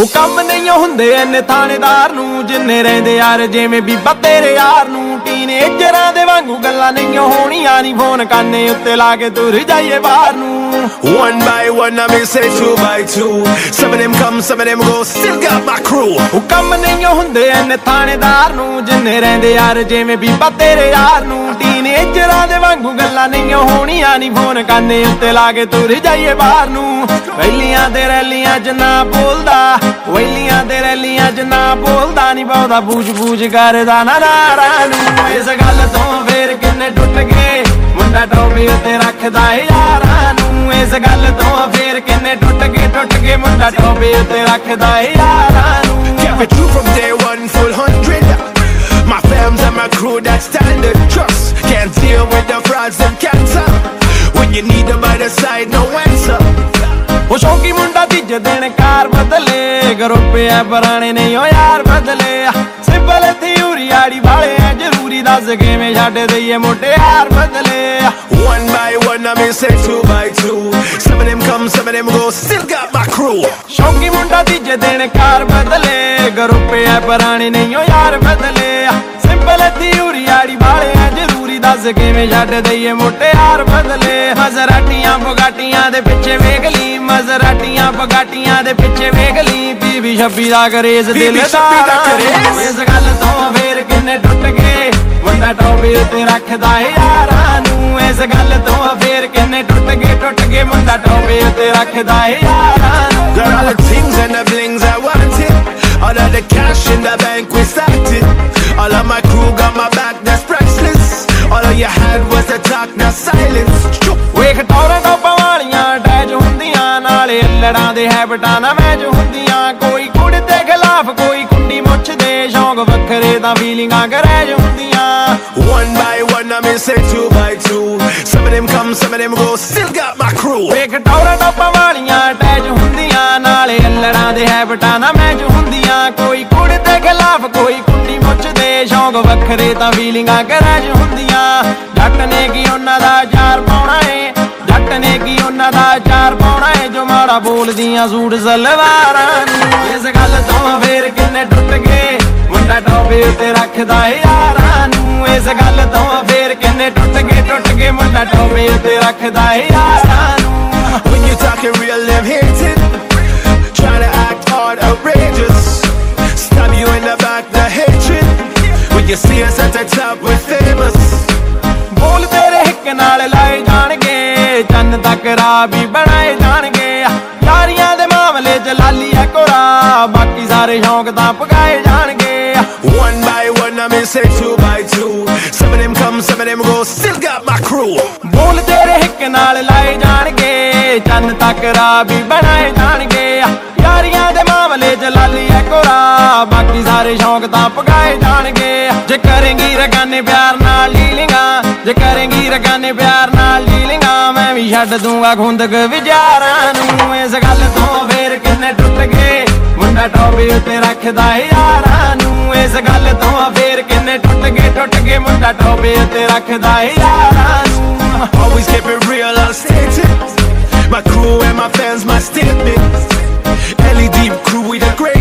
ਹੁਕਮ ਨਹੀਂ ਹੁੰਦੇ ਐਨੇ ਥਾਣੇਦਾਰ ਨੂੰ ਜਿੰਨੇ ਰਹਿੰਦੇ ਯਾਰ ਜਿਵੇਂ ਬੀਬਾ ਤੇਰੇ ਯਾਰ ਨੂੰ ਟੀਨੇਜਰਾਂ ਦੇ ਵਾਂਗੂ ਗੱਲਾਂ ਨਹੀਂ ਹੋਣੀਆਂ ਨਹੀਂ ਫੋਨ ਕਾਨੇ ਉੱਤੇ ਲਾ ਕੇ ਤੁਰ ਜਾਈਏ ਬਾਹਰ ਨੂੰ One by one, I may say two by two. Some of them come, some of them go. Still got my crew. ਹੁਕਮ ਨਹੀਂ ਹੁੰਦੇ ਐਨੇ ਥਾਣੇਦਾਰ ਨੂੰ ਜਿੰਨੇ ਰਹਿੰਦੇ ਯਾਰ ਜਿਵੇਂ ਬੀਬਾ ਤੇਰੇ ਯਾਰ ਨੂੰ ਟੀਨੇਜਰਾਂ ਦੇ ਵਾਂਗੂ ਗੱਲਾਂ ਨਹੀਂ ਹੋਣੀਆਂ ਨਹੀਂ ਫੋਨ ਕਾਨੇ ਉੱਤੇ ਲਾ ਕੇ ਤੁਰ ਜਾਈਏ ਬਾਹਰ ਨੂੰ। ਵੈਲੀਆਂ ਤੇ ਰੈਲੀਆਂ 'ਚ ਨਾ ਬੋਲਦਾ। ਵੈਲੀਆਂ ਤੇ ਰੈਲੀਆਂ 'ਚ ਨਾ ਬੋਲਦਾ ਨਹੀਂ ਬਹੁਤਾ ਬੂਝ ਬੂਝ ਕਰਦਾ ਨਾ ਨਾਰਾਂ ਨੂੰ। ਇਸ ਗੱਲ ਤੋਂ ਫੇਰ ਕਿੰਨੇ ਟੁੱਟ ਗਏ। ਮੁੰਡਾ ਟੋਪੀ ਉੱਤੇ ਰੱਖਦਾ ਏ ਯਾਰਾਂ ਨੂੰ। ਇਸ ਗੱਲ ਤੋਂ ਫੇਰ ਕਿੰਨੇ ਟੁੱਟ ਗਏ ਟੁੱਟ ਗਏ। ਮੁੰਡਾ ਟੋਪੀ ਉੱਤੇ ਰੱਖਦਾ ਏ ਯਾਰਾਂ ਨੂੰ। Kept it true from day one, full hundred. My fams and my crew, that standard trust. Deal with the frauds and cancer. When you need them by the side, no answer. ਉਹ ਸ਼ੌਕੀ ਮੁੰਡਾ ਤੀਜੇ ਦਿਨ ਕਾਰ ਬਦਲੇ group ਐ ਪੁਰਾਣੇ ਨਹੀਂ ਉਹ ਯਾਰ ਬਦਲੇ ਸਿੰਪਲ ਥਿਊਰੀ ਆੜੀ ਵਾਲੇ ਐ ਜ਼ਰੂਰੀ ਦੱਸ ਕਿਵੇਂ ਛੱਡ ਦਈਏ ਮੋਟੇ ਯਾਰ ਬਦਲੇ One by one, I may say two by two. Some of them come, some of them go. Still got my crew. ਸ਼ੌਕੀ ਮੁੰਡਾ ਤੀਜੇ ਦਿਨ ਕਾਰ ਬਦਲੇ ਗਰੁੱਪ ਐ ਪੁਰਾਣੇ ਨਹੀਂ ਉਹ ਯਾਰ ਬਦਲੇ ਸਿੰਪਲ ਥਿਊਰੀ ਆੜੀ ਦੱਸ ਕਿਵੇਂ ਛੱਡ ਦਈਏ ਮੋਟੇ ਯਾਰ ਬਦਲੇ? ਮਜ਼ਰਾਟੀਆਂ ਬੁਗਾਟੀਆਂ ਦੇ ਪਿੱਛੇ ਵੇਖ ਲਈ। ਮਜ਼ਰਾਟੀਆਂ ਬੁਗਾਟੀਆਂ ਦੇ ਪਿੱਛੇ ਵੇਖ ਲਈ। ਬੀਬੀ ਛੱਬੀ ਦਾ ਕਰੇਜ਼ ਦਿਲ ਦਾ। ਇਸ ਗੱਲ ਤੋਂ ਫੇਰ ਕਿੰਨੇ ਟੁੱਟ ਗਏ? ਮੁੰਡਾ ਟੋਬੇ ਉੱਤੇ ਰੱਖਦਾ ਯਾਰਾਂ ਨੂੰ। ਇਸ ਗੱਲ ਤੋਂ ਫੇਰ ਕਿੰਨੇ ਟੁੱਟ ਗਏ? ਟੁੱਟ ਗਏ। ਮੁੰਡਾ ਟੋਬੇ ਉੱਤੇ ਰੱਖਦਾ ਯਾਰਾਂ ਨੂੰ। Got all the things and the blings I wanted. All of the cash in the bank ਨਾ ਮੈਚ ਹੁੰਦੀਆਂ ਕੋਈ ਕੁੜ ਦੇ ਖਿਲਾਫ ਕੋਈ ਕੁੰਡੀ ਮੁੱਛ ਦੇ ਸ਼ੌਂਕ ਵੱਖਰੇ ਤਾਂ ਫੀਲਿੰਗਾਂ ਕਰੈਜ ਹੁੰਦੀਆਂ One by one, I may say two by two. Some of them come, some of them go. Still got my crew. ਵੇਖ ਟੌਰਾਂ ਟੋਪਾਂ ਵਾਲੀਆਂ ਅਟੈਚ ਹੁੰਦੀਆਂ ਨਾਲੇ ਲੜਾਂ ਦੇ ਹੈਬਟਾਂ ਨਾ ਮੈਚ ਹੁੰਦੀਆਂ ਕੋਈ ਕੁੜ ਦੇ ਖਿਲਾਫ ਕੋਈ ਕੁੰਡੀ ਮੁੱਛ ਦੇ ਸ਼ੌਂਕ ਵੱਖਰੇ ਤਾਂ ਫੀਲਿੰਗਾਂ ਕਰੈਜ ਹੁੰਦੀਆਂ ਜੱਟ ਨੇ ਕੀ ਉਹਨਾਂ ਦਾ ਚਾਰ ਪਾਉਣਾ ਏ ਜੱਟ ਨੇ ਕੀ ਉਹਨਾਂ ਦਾ ਮਾੜਾ ਬੋਲਦੀਆਂ ਸੂਟ ਸਲਵਾਰਾਂ ਨੂੰ ਇਸ ਗੱਲ ਤੋਂ ਫੇਰ ਕਿੰਨੇ ਟੁੱਟ ਗਏ ਮੁੰਡਾ ਟੋਪੇ ਉੱਤੇ ਰੱਖਦਾ ਯਾਰਾਂ ਨੂੰ ਇਸ ਗੱਲ ਤੋਂ ਫੇਰ ਕਿੰਨੇ ਟੁੱਟ ਗਏ ਟੁੱਟ ਗਏ ਮੁੰਡਾ ਟੋਪੇ ਉੱਤੇ ਰੱਖਦਾ ਯਾਰਾਂ ਨੂੰ When you talking real, them hate it. Try to act hard, outrageous. Stab you in the back, the hatred. When you see us at the top, we're famous. ਬੋਲ ਤੇਰੇ ਹਿੱਕ ਨਾਲ ਲਾਏ ਜਾਣਗੇ ਚੰਨ ਤੱਕ ਰਾਹ ਵੀ ਦੇ ਲਾਲੀ ਐ ਕੋਰਾ ਬਾਕੀ ਸਾਰੇ ਸ਼ੌਂਕ ਤਾਂ ਪਗਾਏ ਜਾਣਗੇ One by one, I may say two by two. Some of them come, some of them go. Still got my crew. ਬੋਲ ਤੇਰੇ ਹਿੱਕ ਨਾਲ ਲਾਏ ਜਾਣਗੇ ਚੰਨ ਤੱਕ ਰਾਹ ਵੀ ਬਣਾਏ ਜਾਣਗੇ ਯਾਰੀਆਂ ਦੇ ਮਾਮਲੇ ਚ ਲਾਲੀ ਐ ਕੋਰਾ ਬਾਕੀ ਸਾਰੇ ਸ਼ੌਂਕ ਤਾਂ ਪਗਾਏ ਜਾਣਗੇ ਜੇ ਕਰੇਂਗੀ ਰਗਾਨੇ ਪਿਆਰ ਨਾਲ ਲੀਲਿੰਗਾ ਜੇ ਕਰੇਂਗੀ ਰਗਾਨੇ ਪਿਆਰ ਨਾਲ ਲੀਲਿੰਗਾ ਮੈਂ ਵੀ ਛੱਡ ਦੂੰਗਾ ਖੁੰਦਕ ਵਿਚਾਰਾਂ ਨੂੰ ਇਸ ਗੱਲ ਮੁੰਡਾ ਟੋਬੇ ਉੱਤੇ ਰੱਖਦਾ ਏ ਯਾਰਾਂ ਨੂੰ ਇਸ ਗੱਲ ਤੋਂ ਫੇਰ ਕਿੰਨੇ ਟੁੱਟ ਗਏ ਟੁੱਟ ਗਏ ਮੁੰਡਾ ਟੋਬੇ ਉੱਤੇ ਰੱਖਦਾ ਏ ਯਾਰਾਂ ਨੂੰ Always keep it real, I'll state it. My crew and my fans, my statement. LED crew, we the greatest.